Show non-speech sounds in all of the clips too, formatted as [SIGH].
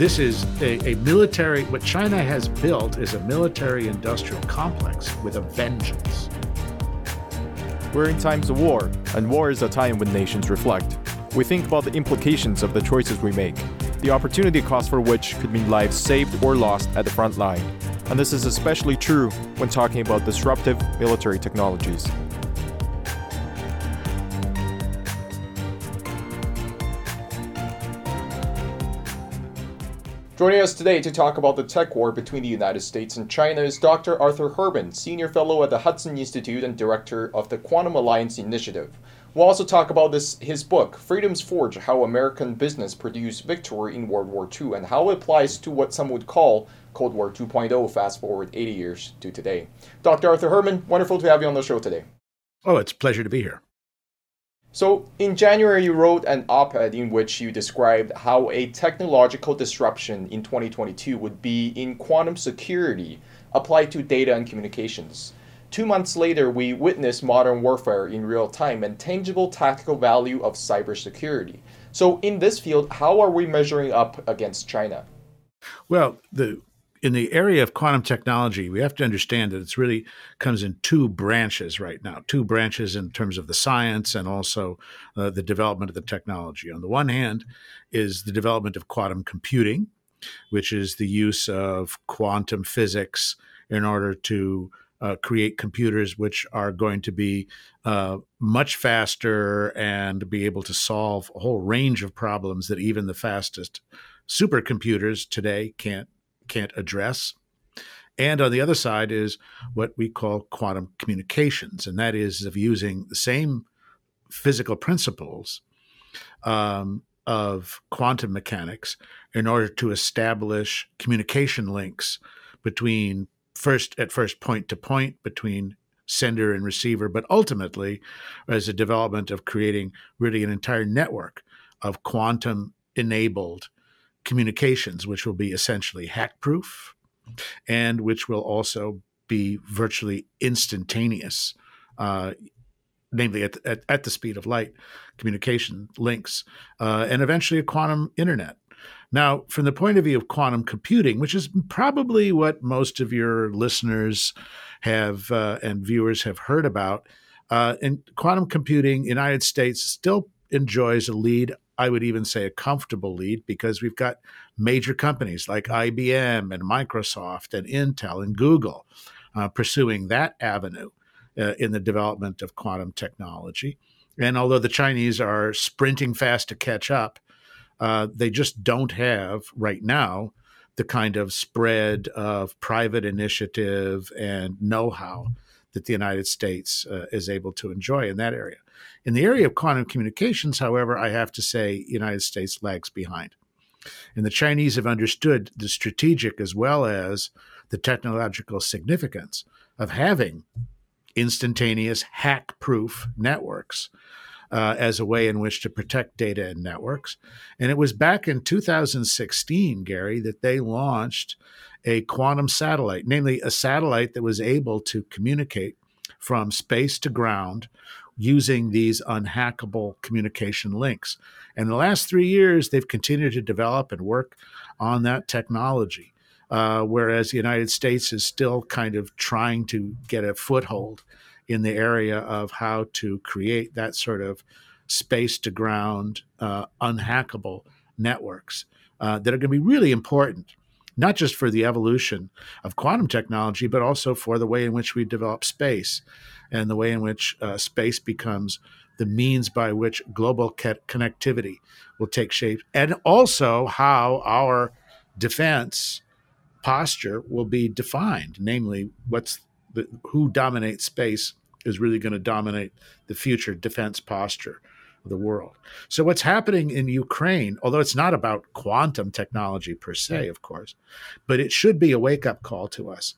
This is a, a, military, what China has built is a military industrial complex with a vengeance. We're in times of war, and war is a time when nations reflect. We think about the implications of the choices we make, the opportunity cost for which could mean lives saved or lost at the front line. And this is especially true when talking about disruptive military technologies. Joining us today to talk about the tech war between the United States and China is Dr. Arthur Herman, Senior Fellow at the Hudson Institute and Director of the Quantum Alliance Initiative. We'll also talk about this his book, Freedom's Forge How American Business Produced Victory in World War II, and how it applies to what some would call Cold War 2.0, fast forward 80 years to today. Dr. Arthur Herman, wonderful to have you on the show today. Oh, it's a pleasure to be here. So, in January, you wrote an op ed in which you described how a technological disruption in 2022 would be in quantum security applied to data and communications. Two months later, we witnessed modern warfare in real time and tangible tactical value of cybersecurity. So, in this field, how are we measuring up against China? Well, the in the area of quantum technology, we have to understand that it's really comes in two branches right now. Two branches in terms of the science and also uh, the development of the technology. On the one hand, is the development of quantum computing, which is the use of quantum physics in order to uh, create computers which are going to be uh, much faster and be able to solve a whole range of problems that even the fastest supercomputers today can't can't address. And on the other side is what we call quantum communications, and that is of using the same physical principles um, of quantum mechanics in order to establish communication links between first at first point to point between sender and receiver, but ultimately as a development of creating really an entire network of quantum enabled communications, which will be essentially hack proof and which will also be virtually instantaneous, uh, namely at, at, at, the speed of light, communication links, uh, and eventually a quantum internet. Now, from the point of view of quantum computing, which is probably what most of your listeners have uh, and viewers have heard about, uh, in quantum computing, United States still enjoys a lead I would even say a comfortable lead because we've got major companies like IBM and Microsoft and Intel and Google uh, pursuing that avenue uh, in the development of quantum technology. And although the Chinese are sprinting fast to catch up, uh, they just don't have right now the kind of spread of private initiative and know how that the United States uh, is able to enjoy in that area. In the area of quantum communications, however, I have to say United States lags behind. And the Chinese have understood the strategic as well as the technological significance of having instantaneous hack proof networks uh, as a way in which to protect data and networks. And it was back in 2016, Gary, that they launched a quantum satellite, namely a satellite that was able to communicate from space to ground using these unhackable communication links. And the last three years, they've continued to develop and work on that technology. Uh, whereas the United States is still kind of trying to get a foothold in the area of how to create that sort of space to ground, uh, unhackable networks uh, that are going to be really important, not just for the evolution of quantum technology, but also for the way in which we develop space and the way in which uh, space becomes the means by which global connectivity will take shape, and also how our defense posture will be defined. Namely, what's the, who dominates space is really going to dominate the future defense posture of the world. So, what's happening in Ukraine, although it's not about quantum technology per se, of course, but it should be a wake up call to us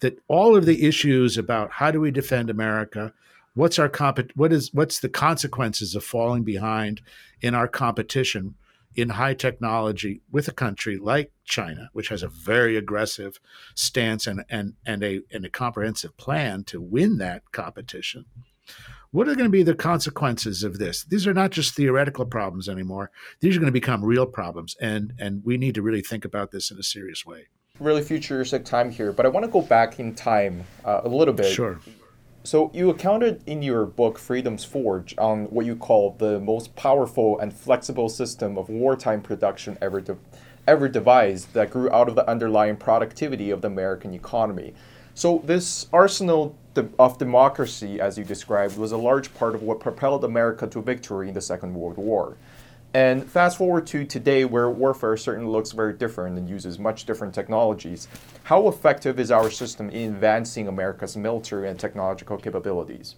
that all of the issues about how do we defend America, what's our comp- what is what's the consequences of falling behind in our competition in high technology with a country like China, which has a very aggressive stance and and and a and a comprehensive plan to win that competition. What are going to be the consequences of this? These are not just theoretical problems anymore. These are going to become real problems, and and we need to really think about this in a serious way. Really futuristic time here, but I want to go back in time uh, a little bit. Sure. So you accounted in your book Freedom's Forge on what you call the most powerful and flexible system of wartime production ever de- ever devised that grew out of the underlying productivity of the American economy. So this arsenal of democracy, as you described, was a large part of what propelled America to victory in the Second World War. And fast forward to today, where warfare certainly looks very different and uses much different technologies. How effective is our system in advancing America's military and technological capabilities?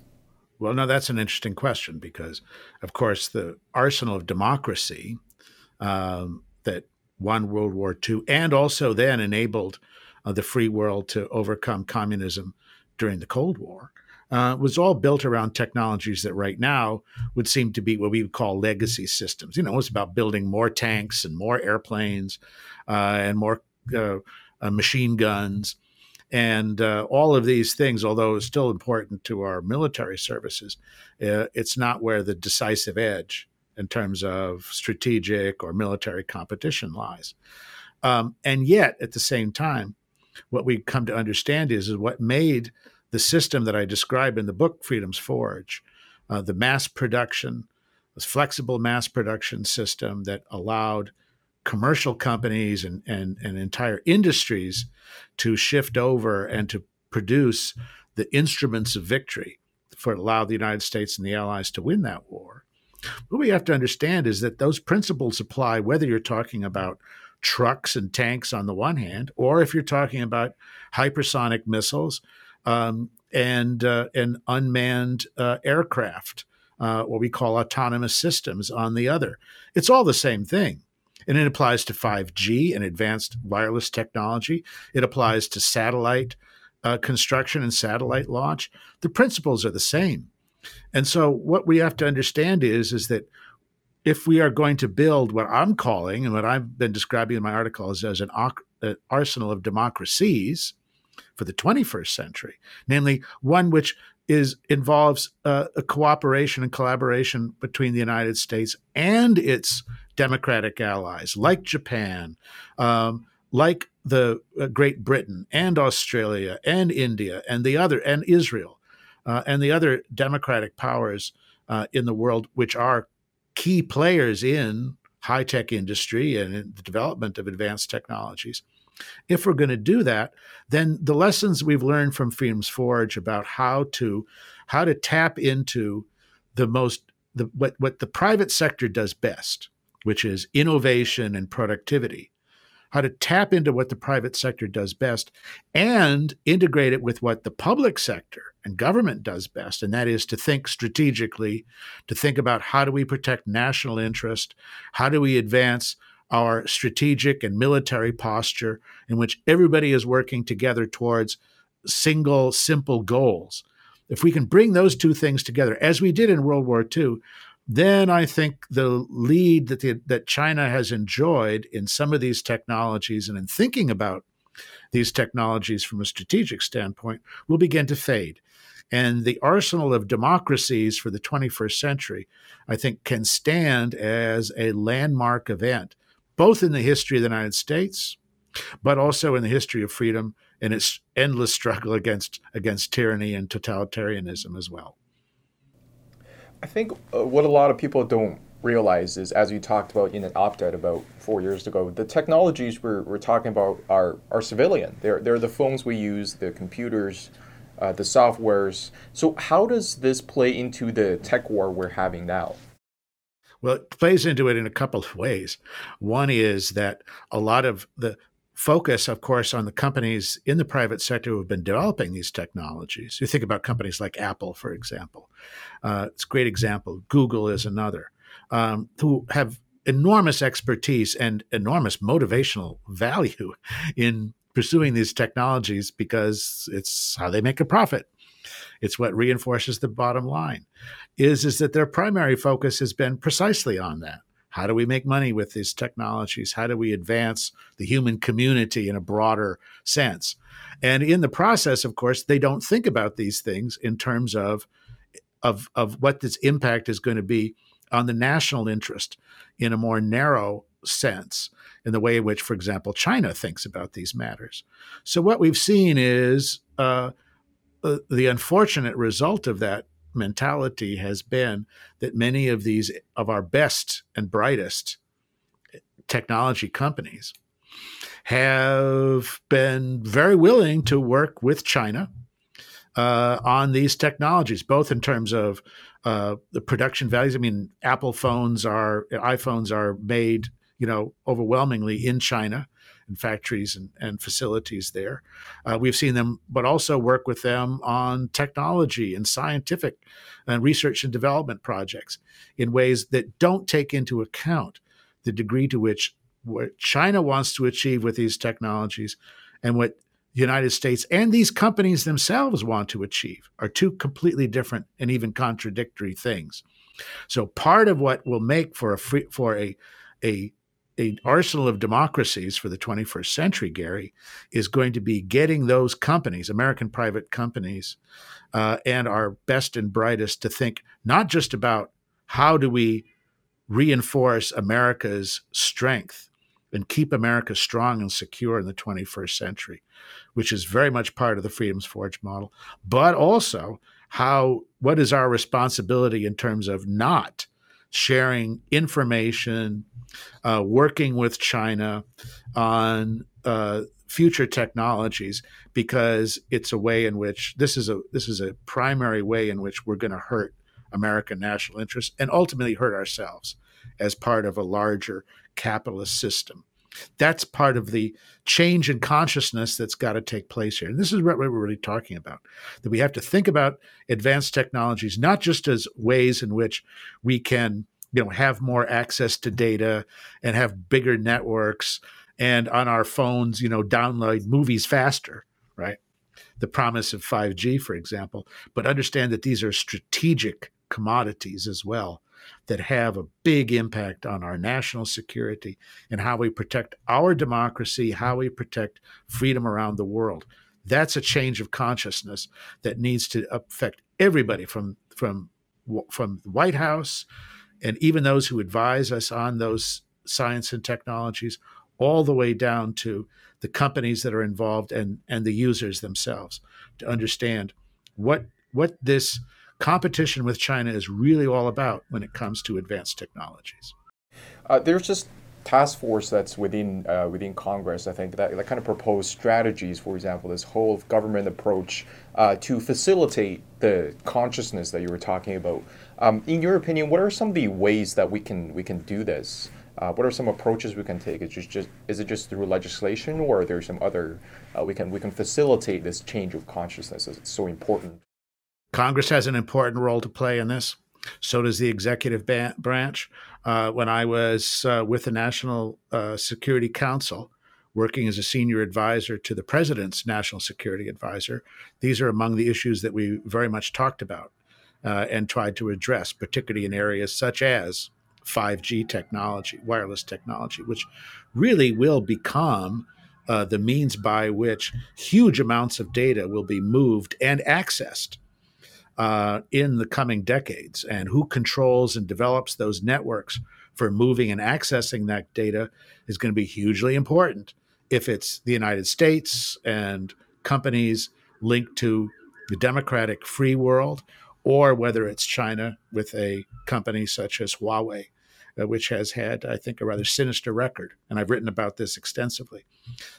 Well, now that's an interesting question because, of course, the arsenal of democracy um, that won World War II and also then enabled uh, the free world to overcome communism during the Cold War uh, was all built around technologies that right now would seem to be what we would call legacy systems. You know, it's about building more tanks and more airplanes uh, and more uh, uh machine guns. And uh, all of these things, although it's still important to our military services, uh, it's not where the decisive edge in terms of strategic or military competition lies. Um, and yet, at the same time, what we come to understand is, is what made the system that I describe in the book, Freedom's Forge, uh, the mass production, this flexible mass production system that allowed commercial companies and, and, and entire industries to shift over and to produce the instruments of victory for allow the United States and the Allies to win that war. What we have to understand is that those principles apply whether you're talking about trucks and tanks on the one hand, or if you're talking about hypersonic missiles um, and uh, unmanned uh, aircraft, uh, what we call autonomous systems, on the other. It's all the same thing. And it applies to 5G and advanced wireless technology. It applies to satellite uh, construction and satellite launch. The principles are the same. And so, what we have to understand is, is that if we are going to build what I'm calling and what I've been describing in my article as, as an, an arsenal of democracies, for the 21st century, namely one which is involves uh, a cooperation and collaboration between the United States and its democratic allies, like Japan, um, like the uh, Great Britain and Australia and India and the other and Israel uh, and the other democratic powers uh, in the world, which are key players in high tech industry and in the development of advanced technologies. If we're going to do that, then the lessons we've learned from Freedom's Forge about how to how to tap into the most the what what the private sector does best, which is innovation and productivity, how to tap into what the private sector does best and integrate it with what the public sector and government does best and that is to think strategically to think about how do we protect national interest how do we advance our strategic and military posture in which everybody is working together towards single, simple goals. If we can bring those two things together, as we did in World War II, then I think the lead that the, that China has enjoyed in some of these technologies and in thinking about these technologies from a strategic standpoint will begin to fade. And the arsenal of democracies for the 21st century, I think, can stand as a landmark event both in the history of the United States, but also in the history of freedom and its endless struggle against against tyranny and totalitarianism as well. I think uh, what a lot of people don't realize is, as you talked about in an op-ed about four years ago, the technologies we're, we're talking about are, are civilian. They're, they're the phones we use, the computers, uh, the softwares. So how does this play into the tech war we're having now? Well, it plays into it in a couple of ways. One is that a lot of the focus, of course, on the companies in the private sector who have been developing these technologies. You think about companies like Apple, for example. Uh, it's a great example. Google is another, um, who have enormous expertise and enormous motivational value [LAUGHS] in pursuing these technologies because it's how they make a profit. It's what reinforces the bottom line. Is is that their primary focus has been precisely on that. How do we make money with these technologies? How do we advance the human community in a broader sense? And in the process, of course, they don't think about these things in terms of of of what this impact is going to be on the national interest in a more narrow sense in the way in which, for example, China thinks about these matters. So what we've seen is uh, uh, the unfortunate result of that mentality has been that many of these of our best and brightest technology companies have been very willing to work with China uh, on these technologies, both in terms of uh, the production values. I mean, Apple phones are iPhones are made, you know, overwhelmingly in China in factories and, and facilities there. Uh, we've seen them, but also work with them on technology and scientific and research and development projects in ways that don't take into account the degree to which what China wants to achieve with these technologies and what the United States and these companies themselves want to achieve are two completely different and even contradictory things. So part of what will make for a free, for a a a arsenal of democracies for the 21st century, Gary, is going to be getting those companies, American private companies, uh, and our best and brightest to think not just about how do we reinforce America's strength and keep America strong and secure in the 21st century, which is very much part of the Freedoms Forge model, but also how what is our responsibility in terms of not sharing information, uh, working with China on uh, future technologies, because it's a way in which this is a this is a primary way in which we're going to hurt American national interests and ultimately hurt ourselves as part of a larger capitalist system. That's part of the change in consciousness that's got to take place here. And this is what we're really talking about that we have to think about advanced technologies not just as ways in which we can you know have more access to data and have bigger networks and on our phones you know download movies faster right the promise of 5g for example but understand that these are strategic commodities as well that have a big impact on our national security and how we protect our democracy, how we protect freedom around the world. That's a change of consciousness that needs to affect everybody from from from the White House and even those who advise us on those science and technologies, all the way down to the companies that are involved and and the users themselves to understand what what this competition with China is really all about when it comes to advanced technologies. Uh, there's just task force that's within uh, within Congress. I think that, that kind of proposed strategies. For example, this whole government approach uh, to facilitate the consciousness that you were talking about. Um, in your opinion, what are some of the ways that we can we can do this? Uh, what are some approaches we can take? Is just, just is it just through legislation, or are there some other uh, we can we can facilitate this change of consciousness? It's so important. Congress has an important role to play in this. So does the executive branch. Uh, when I was uh, with the National uh, Security Council, working as a senior advisor to the president's national security advisor, these are among the issues that we very much talked about uh, and tried to address, particularly in areas such as 5G technology, wireless technology, which really will become uh, the means by which huge amounts of data will be moved and accessed uh, in the coming decades. And who controls and develops those networks for moving and accessing that data is going to be hugely important. If it's the United States and companies linked to the democratic free world, or whether it's China with a company such as Huawei, uh, which has had, I think, a rather sinister record. And I've written about this extensively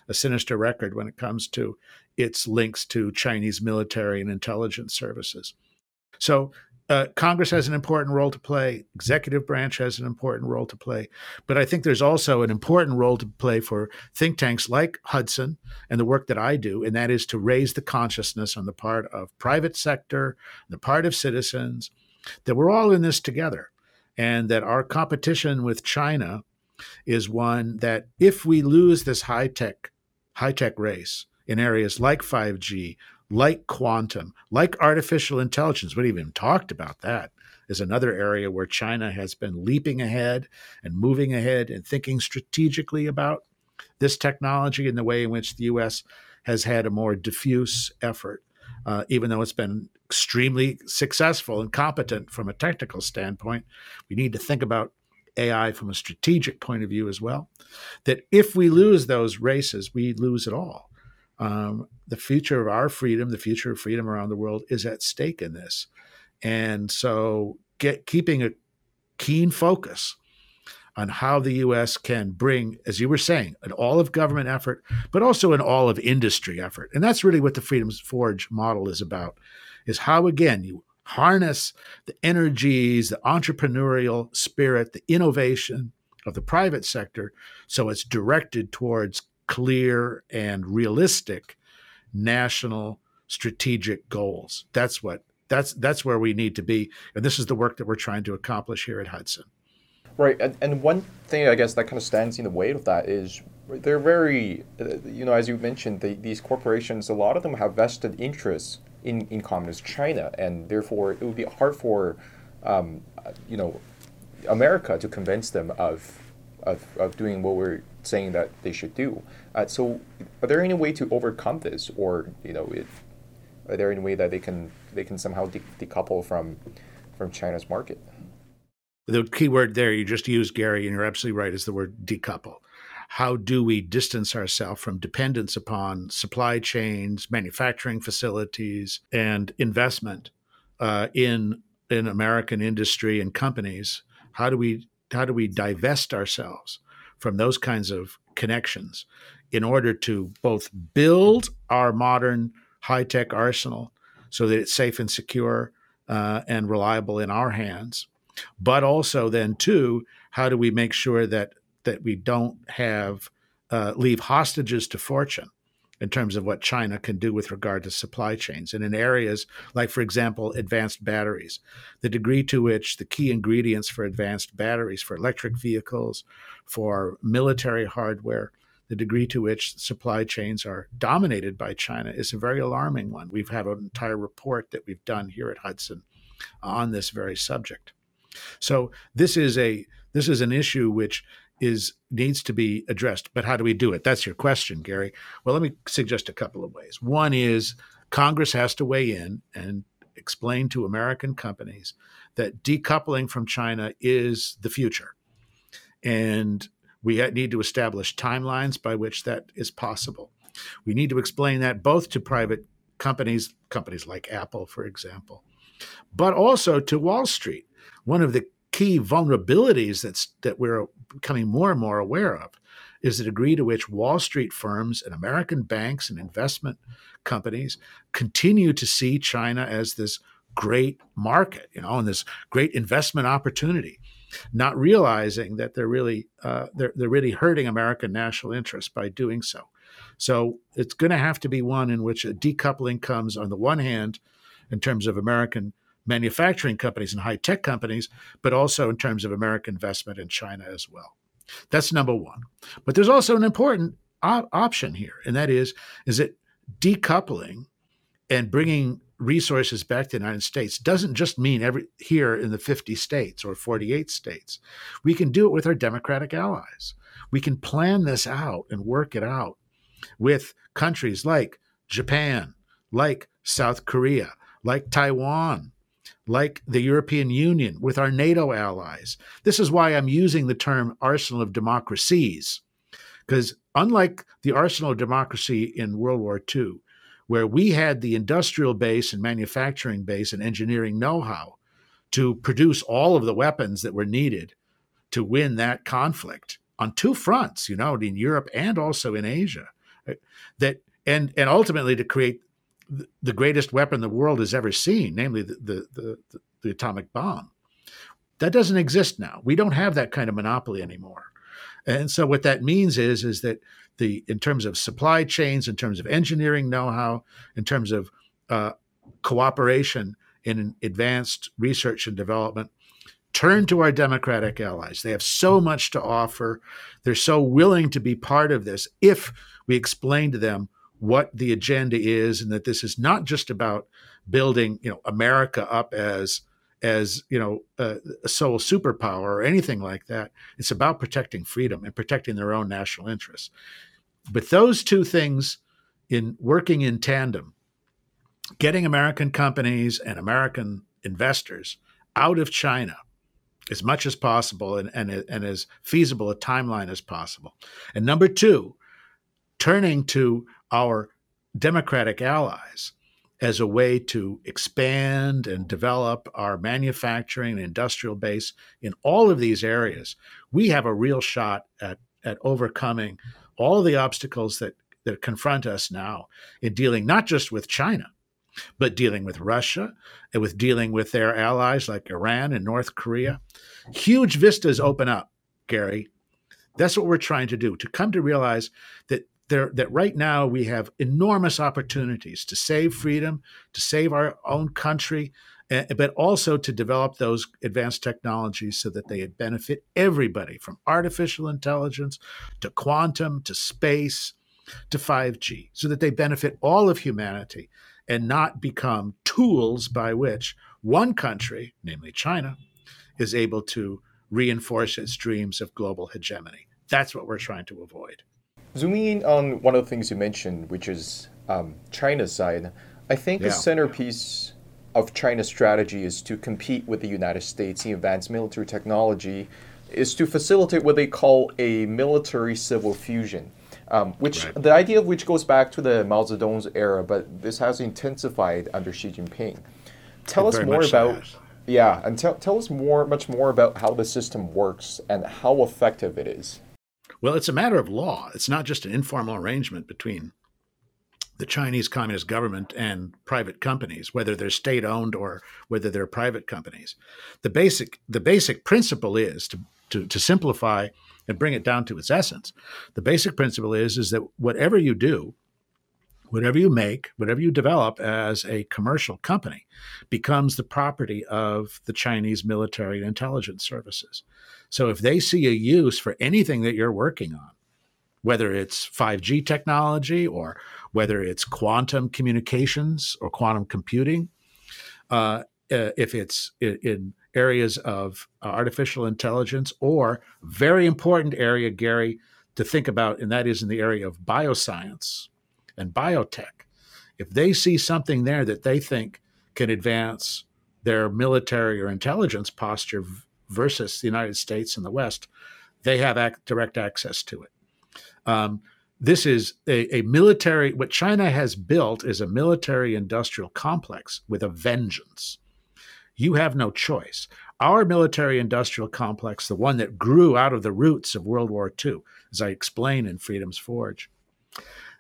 a sinister record when it comes to its links to Chinese military and intelligence services. So uh, Congress has an important role to play. Executive branch has an important role to play. But I think there's also an important role to play for think tanks like Hudson and the work that I do, and that is to raise the consciousness on the part of private sector, the part of citizens, that we're all in this together, and that our competition with China is one that if we lose this high tech high tech race in areas like 5G, like quantum, like artificial intelligence. We haven't even talked about that. Is another area where China has been leaping ahead and moving ahead and thinking strategically about this technology and the way in which the U.S. has had a more diffuse effort, uh, even though it's been extremely successful and competent from a technical standpoint. We need to think about AI from a strategic point of view as well. That if we lose those races, we lose it all. Um, the future of our freedom, the future of freedom around the world, is at stake in this, and so get keeping a keen focus on how the U.S. can bring, as you were saying, an all of government effort, but also an all of industry effort, and that's really what the Freedoms Forge model is about. Is how again you harness the energies, the entrepreneurial spirit, the innovation of the private sector, so it's directed towards clear and realistic national strategic goals. That's what that's that's where we need to be, and this is the work that we're trying to accomplish here at Hudson. Right, and, and one thing I guess that kind of stands in the way of that is they're very, you know, as you mentioned, the, these corporations, a lot of them have vested interests in, in communist China, and therefore it would be hard for, um, you know, America to convince them of, of, of doing what we're saying that they should do. Uh, so, are there any way to overcome this, or you know, it, are there any way that they can they can somehow de- decouple from from China's market? The key word there you just used, Gary, and you're absolutely right, is the word decouple. How do we distance ourselves from dependence upon supply chains, manufacturing facilities, and investment uh, in in American industry and companies? How do we how do we divest ourselves from those kinds of connections in order to both build our modern high tech arsenal so that it's safe and secure uh, and reliable in our hands, but also then too, how do we make sure that that we don't have uh, leave hostages to fortune in terms of what China can do with regard to supply chains. And in areas like, for example, advanced batteries, the degree to which the key ingredients for advanced batteries, for electric vehicles, for military hardware, the degree to which supply chains are dominated by China is a very alarming one. We've had an entire report that we've done here at Hudson on this very subject. So this is a this is an issue which is needs to be addressed. But how do we do it? That's your question, Gary. Well, let me suggest a couple of ways. One is Congress has to weigh in and explain to American companies that decoupling from China is the future. And we need to establish timelines by which that is possible. We need to explain that both to private companies, companies like Apple, for example, but also to Wall Street. One of the key vulnerabilities that's that we're becoming more and more aware of is the degree to which Wall Street firms and American banks and investment companies continue to see China as this great market, you know, and this great investment opportunity, not realizing that they're really uh, they're they're really hurting American national interest by doing so. So it's going to have to be one in which a decoupling comes on the one hand, in terms of American manufacturing companies and high tech companies, but also in terms of American investment in China as well. That's number one. But there's also an important op- option here, and that is is that decoupling and bringing resources back to the United States doesn't just mean every here in the 50 states or 48 states. We can do it with our democratic allies. We can plan this out and work it out with countries like Japan, like South Korea, like Taiwan, like the European Union, with our NATO allies. This is why I'm using the term arsenal of democracies, because unlike the arsenal of democracy in World War II, where we had the industrial base and manufacturing base and engineering know how to produce all of the weapons that were needed to win that conflict on two fronts, you know, in Europe and also in Asia. That and and ultimately to create the greatest weapon the world has ever seen, namely the, the, the, the, atomic bomb. That doesn't exist now. We don't have that kind of monopoly anymore. And so what that means is, is that the in terms of supply chains, in terms of engineering know-how, in terms of uh, cooperation in advanced research and development, turn to our democratic allies. They have so much to offer. They're so willing to be part of this if we explain to them what the agenda is and that this is not just about building you know america up as as you know a, a sole superpower or anything like that. It's about protecting freedom and protecting their own national interests. But those two things in working in tandem getting american companies and american investors out of china as much as possible and, and, and as feasible a timeline as possible. And number two turning to our democratic allies as a way to expand and develop our manufacturing and industrial base in all of these areas, we have a real shot at, at overcoming all the obstacles that, that confront us now in dealing not just with China, but dealing with Russia and with dealing with their allies like Iran and North Korea. Huge vistas open up, Gary. That's what we're trying to do to come to realize that there, that right now we have enormous opportunities to save freedom, to save our own country, but also to develop those advanced technologies so that they benefit everybody from artificial intelligence to quantum to space to 5G, so that they benefit all of humanity and not become tools by which one country, namely China, is able to reinforce its dreams of global hegemony. That's what we're trying to avoid. Zooming in on one of the things you mentioned, which is um, China's side, I think yeah. a centerpiece of China's strategy is to compete with the United States in advanced military technology, is to facilitate what they call a military civil fusion. Um, which right. the idea of which goes back to the Mao Zedong's era, but this has intensified under Xi Jinping. Tell it us more about so yeah, and tell, tell us more, much more about how the system works and how effective it is. Well, it's a matter of law. It's not just an informal arrangement between the Chinese Communist government and private companies, whether they're state owned or whether they're private companies. The basic the basic principle is to, to, to simplify and bring it down to its essence. The basic principle is is that whatever you do, whatever you make, whatever you develop as a commercial company, becomes the property of the Chinese military and intelligence services. So if they see a use for anything that you're working on, whether it's 5G technology or whether it's quantum communications or quantum computing, uh, uh if it's in areas of artificial intelligence or very important area, Gary, to think about, and that is in the area of bioscience and biotech. If they see something there that they think can advance their military or intelligence posture versus the United States and the West, they have ac- direct access to it. Um, this is a, a, military, what China has built is a military industrial complex with a vengeance. You have no choice. Our military industrial complex, the one that grew out of the roots of World War II, as I explain in Freedom's Forge,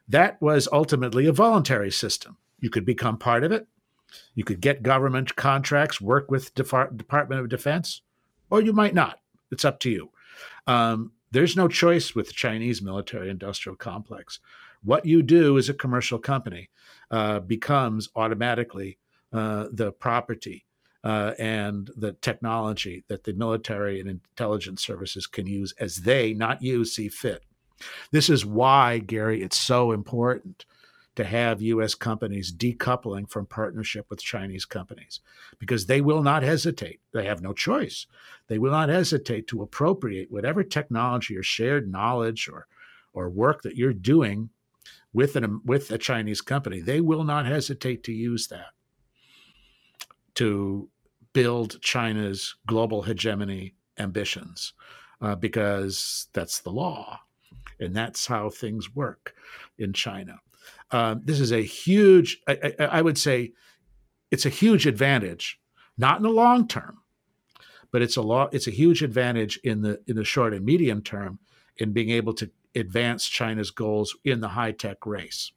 that was ultimately a voluntary system. You could become part of it. You could get government contracts, work with Department of Defense, or you might not. It's up to you. Um, there's no choice with the Chinese military industrial complex. What you do as a commercial company uh, becomes automatically uh, the property uh, and the technology that the military and intelligence services can use as they, not you, see fit. This is why, Gary, it's so important to have U.S. companies decoupling from partnership with Chinese companies because they will not hesitate. They have no choice. They will not hesitate to appropriate whatever technology or shared knowledge or, or work that you're doing with, an, with a Chinese company. They will not hesitate to use that to build China's global hegemony ambitions uh, because that's the law. And that's how things work in China. Um, this is a huge, I, I, I would say, it's a huge advantage, not in the long term, but it's a law, it's a huge advantage in the in the short and medium term in being able to advance China's goals in the high tech race.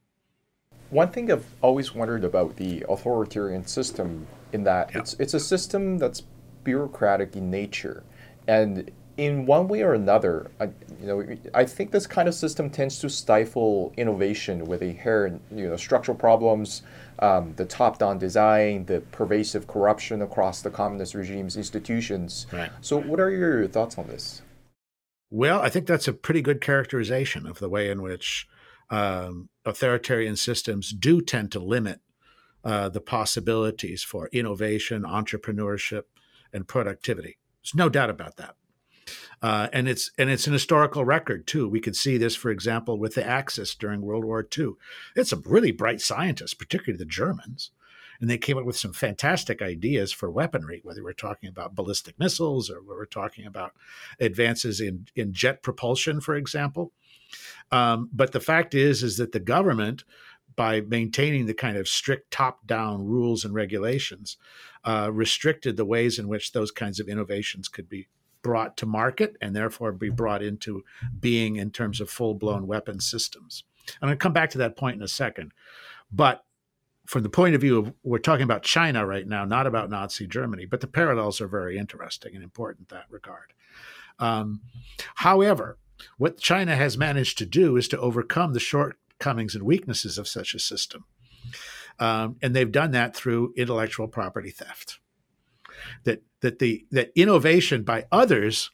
One thing I've always wondered about the authoritarian system in that yeah. it's it's a system that's bureaucratic in nature, and in one way or another, I, you know, I think this kind of system tends to stifle innovation with inherent, you know, structural problems, um, the top-down design, the pervasive corruption across the communist regime's institutions. Right. So, what are your thoughts on this? Well, I think that's a pretty good characterization of the way in which um, authoritarian systems do tend to limit uh, the possibilities for innovation, entrepreneurship, and productivity. There's no doubt about that. Uh, and it's and it's an historical record too. We could see this, for example, with the Axis during World War II. It's a really bright scientist, particularly the Germans, and they came up with some fantastic ideas for weaponry. Whether we're talking about ballistic missiles or we're talking about advances in in jet propulsion, for example. Um, but the fact is, is that the government by maintaining the kind of strict top down rules and regulations, uh, restricted the ways in which those kinds of innovations could be brought to market and therefore be brought into being in terms of full blown weapon systems. I'm going to come back to that point in a second. But from the point of view of we're talking about China right now, not about Nazi Germany, but the parallels are very interesting and important in that regard. Um, however, what China has managed to do is to overcome the shortcomings and weaknesses of such a system. Um, and they've done that through intellectual property theft that that the that innovation by others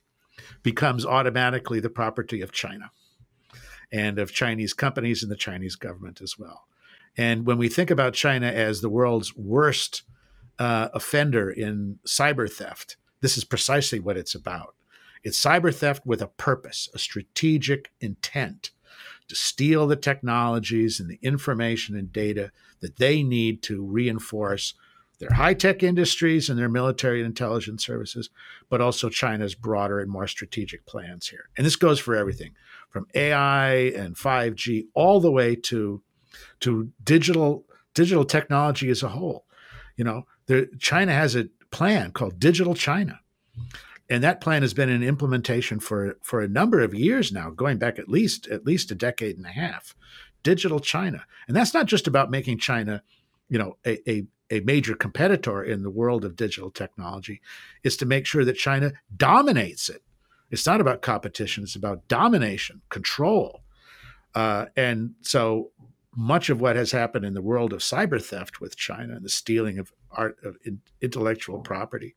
becomes automatically the property of China and of Chinese companies and the Chinese government as well. And when we think about China as the world's worst uh, offender in cyber theft, this is precisely what it's about. It's cyber theft with a purpose, a strategic intent to steal the technologies and the information and data that they need to reinforce their high tech industries and their military and intelligence services, but also China's broader and more strategic plans here. And this goes for everything from AI and 5G all the way to to digital digital technology as a whole. You know, there, China has a plan called Digital China. And that plan has been in implementation for, for a number of years now, going back at least at least a decade and a half. Digital China. And that's not just about making China, you know, a, a a major competitor in the world of digital technology is to make sure that China dominates it. It's not about competition, it's about domination, control. Uh, and so much of what has happened in the world of cyber theft with China and the stealing of art of intellectual property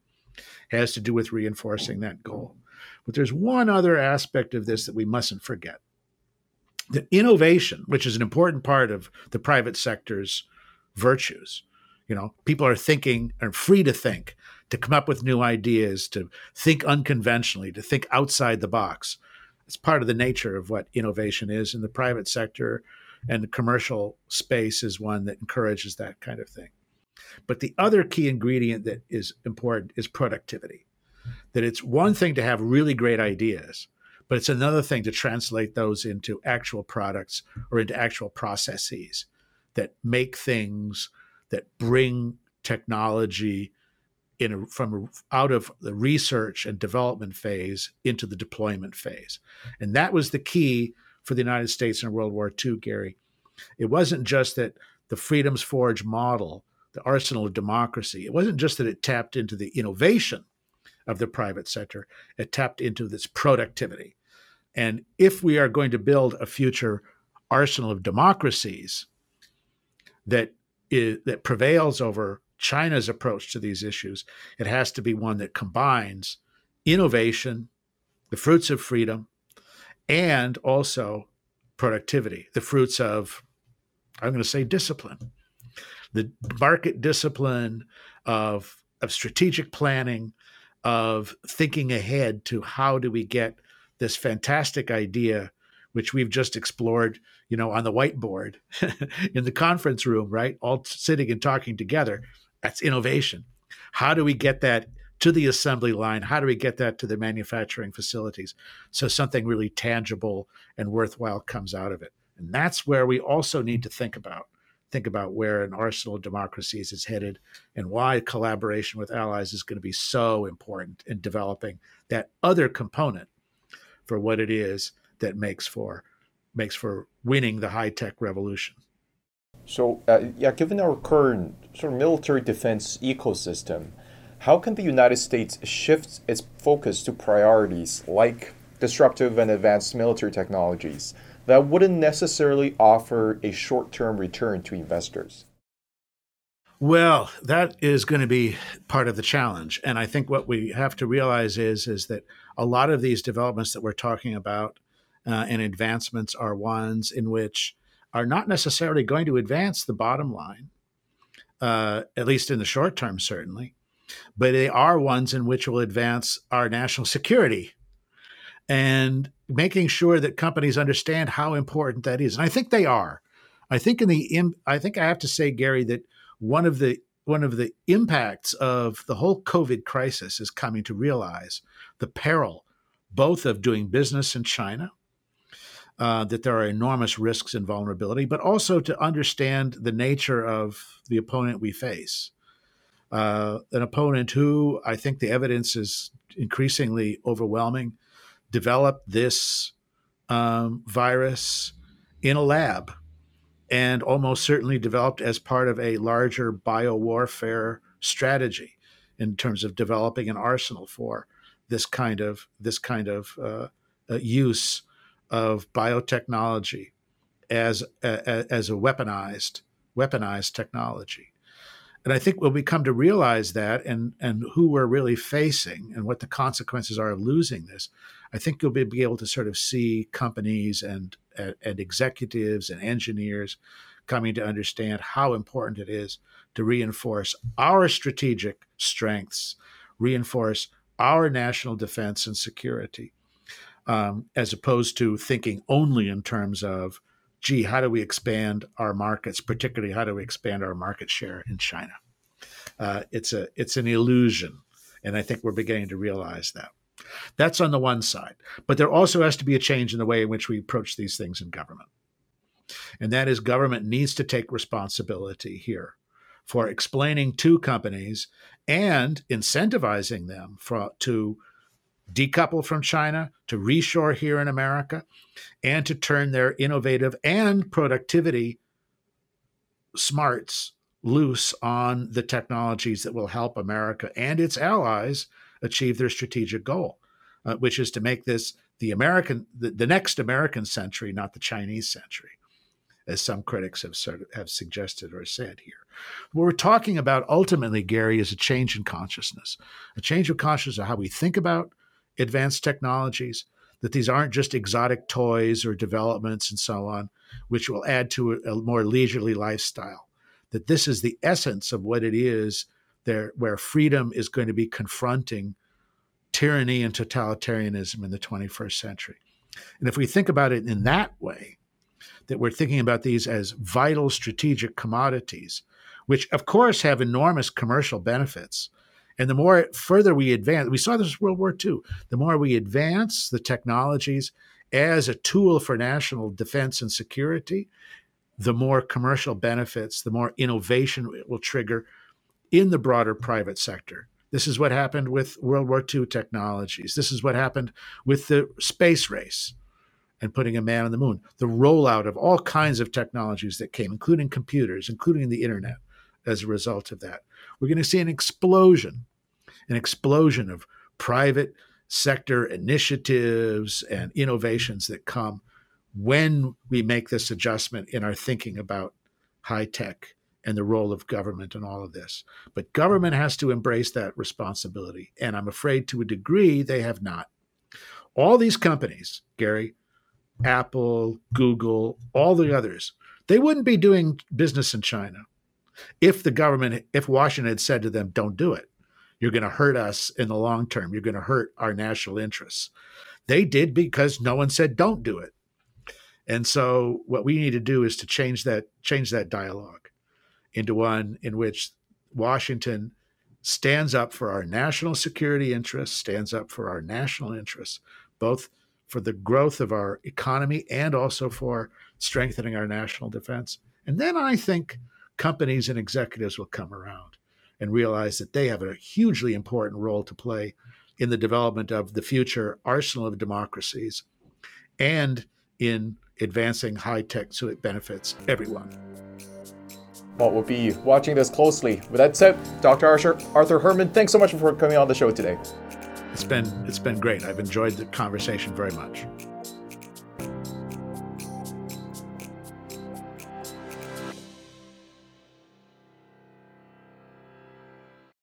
has to do with reinforcing that goal. But there's one other aspect of this that we mustn't forget. That innovation, which is an important part of the private sector's virtues, you know, people are thinking, are free to think, to come up with new ideas, to think unconventionally, to think outside the box. It's part of the nature of what innovation is in the private sector, and the commercial space is one that encourages that kind of thing. But the other key ingredient that is important is productivity. That it's one thing to have really great ideas, but it's another thing to translate those into actual products or into actual processes that make things that bring technology in a, from out of the research and development phase into the deployment phase. And that was the key for the United States in World War II, Gary. It wasn't just that the Freedoms Forge model, the arsenal of democracy, it wasn't just that it tapped into the innovation of the private sector, it tapped into this productivity. And if we are going to build a future arsenal of democracies that is, that prevails over China's approach to these issues, it has to be one that combines innovation, the fruits of freedom, and also productivity, the fruits of, I'm going to say, discipline, the market discipline of, of strategic planning, of thinking ahead to how do we get this fantastic idea which we've just explored, you know, on the whiteboard [LAUGHS] in the conference room, right? All sitting and talking together. That's innovation. How do we get that to the assembly line? How do we get that to the manufacturing facilities so something really tangible and worthwhile comes out of it? And that's where we also need to think about think about where an arsenal of democracies is headed and why collaboration with allies is going to be so important in developing that other component for what it is that makes for makes for winning the high tech revolution. So, uh, yeah, given our current sort of military defense ecosystem, how can the United States shift its focus to priorities like disruptive and advanced military technologies that wouldn't necessarily offer a short term return to investors? Well, that is going to be part of the challenge. And I think what we have to realize is, is that a lot of these developments that we're talking about uh, and advancements are ones in which are not necessarily going to advance the bottom line, uh, at least in the short term, certainly, but they are ones in which will advance our national security and making sure that companies understand how important that is. And I think they are. I think in the I think I have to say, Gary, that one of the one of the impacts of the whole COVID crisis is coming to realize the peril both of doing business in China, uh, that there are enormous risks and vulnerability, but also to understand the nature of the opponent we face. Uh, an opponent who I think the evidence is increasingly overwhelming developed this um, virus in a lab and almost certainly developed as part of a larger biowarfare strategy in terms of developing an arsenal for this kind of this kind of uh, uh, use of biotechnology as a, as a weaponized weaponized technology. And I think when we come to realize that and and who we're really facing and what the consequences are of losing this, I think you'll be able to sort of see companies and and executives and engineers coming to understand how important it is to reinforce our strategic strengths, reinforce our national defense and security, um, as opposed to thinking only in terms of, gee, how do we expand our markets, particularly how do we expand our market share in China? Uh, it's a it's an illusion, and I think we're beginning to realize that. That's on the one side. But there also has to be a change in the way in which we approach these things in government. And that is, government needs to take responsibility here for explaining to companies and incentivizing them for, to decouple from China, to reshore here in America, and to turn their innovative and productivity smarts loose on the technologies that will help America and its allies achieve their strategic goal, uh, which is to make this the American, the, the, next American century, not the Chinese century, as some critics have sort of have suggested or said here. What we're talking about ultimately, Gary, is a change in consciousness, a change of consciousness of how we think about advanced technologies. That these aren't just exotic toys or developments and so on, which will add to a, a more leisurely lifestyle. That this is the essence of what it is there where freedom is going to be confronting tyranny and totalitarianism in the 21st century. And if we think about it in that way, that we're thinking about these as vital strategic commodities, which of course have enormous commercial benefits. And the more further we advance, we saw this World War II, the more we advance the technologies as a tool for national defense and security, the more commercial benefits, the more innovation it will trigger in the broader private sector. This is what happened with World War II technologies. This is what happened with the space race and putting a man on the moon. The rollout of all kinds of technologies that came, including computers, including the internet, as a result of that. We're going to see an explosion, an explosion of private sector initiatives and innovations that come when we make this adjustment in our thinking about high tech and the role of government and all of this. But government has to embrace that responsibility. And I'm afraid to a degree they have not. All these companies, Gary, Apple, Google, all the others, they wouldn't be doing business in China if the government, if Washington had said to them, don't do it. You're going to hurt us in the long term. You're going to hurt our national interests. They did because no one said don't do it. And so what we need to do is to change that change that dialogue into one in which Washington stands up for our national security interests, stands up for our national interests, both for the growth of our economy and also for strengthening our national defense. And then I think companies and executives will come around and realize that they have a hugely important role to play in the development of the future arsenal of democracies and in advancing high tech so it benefits everyone. Well, we'll be watching this closely. With that said, Dr. Arthur, Arthur Herman, thanks so much for coming on the show today. It's been it's been great. I've enjoyed the conversation very much.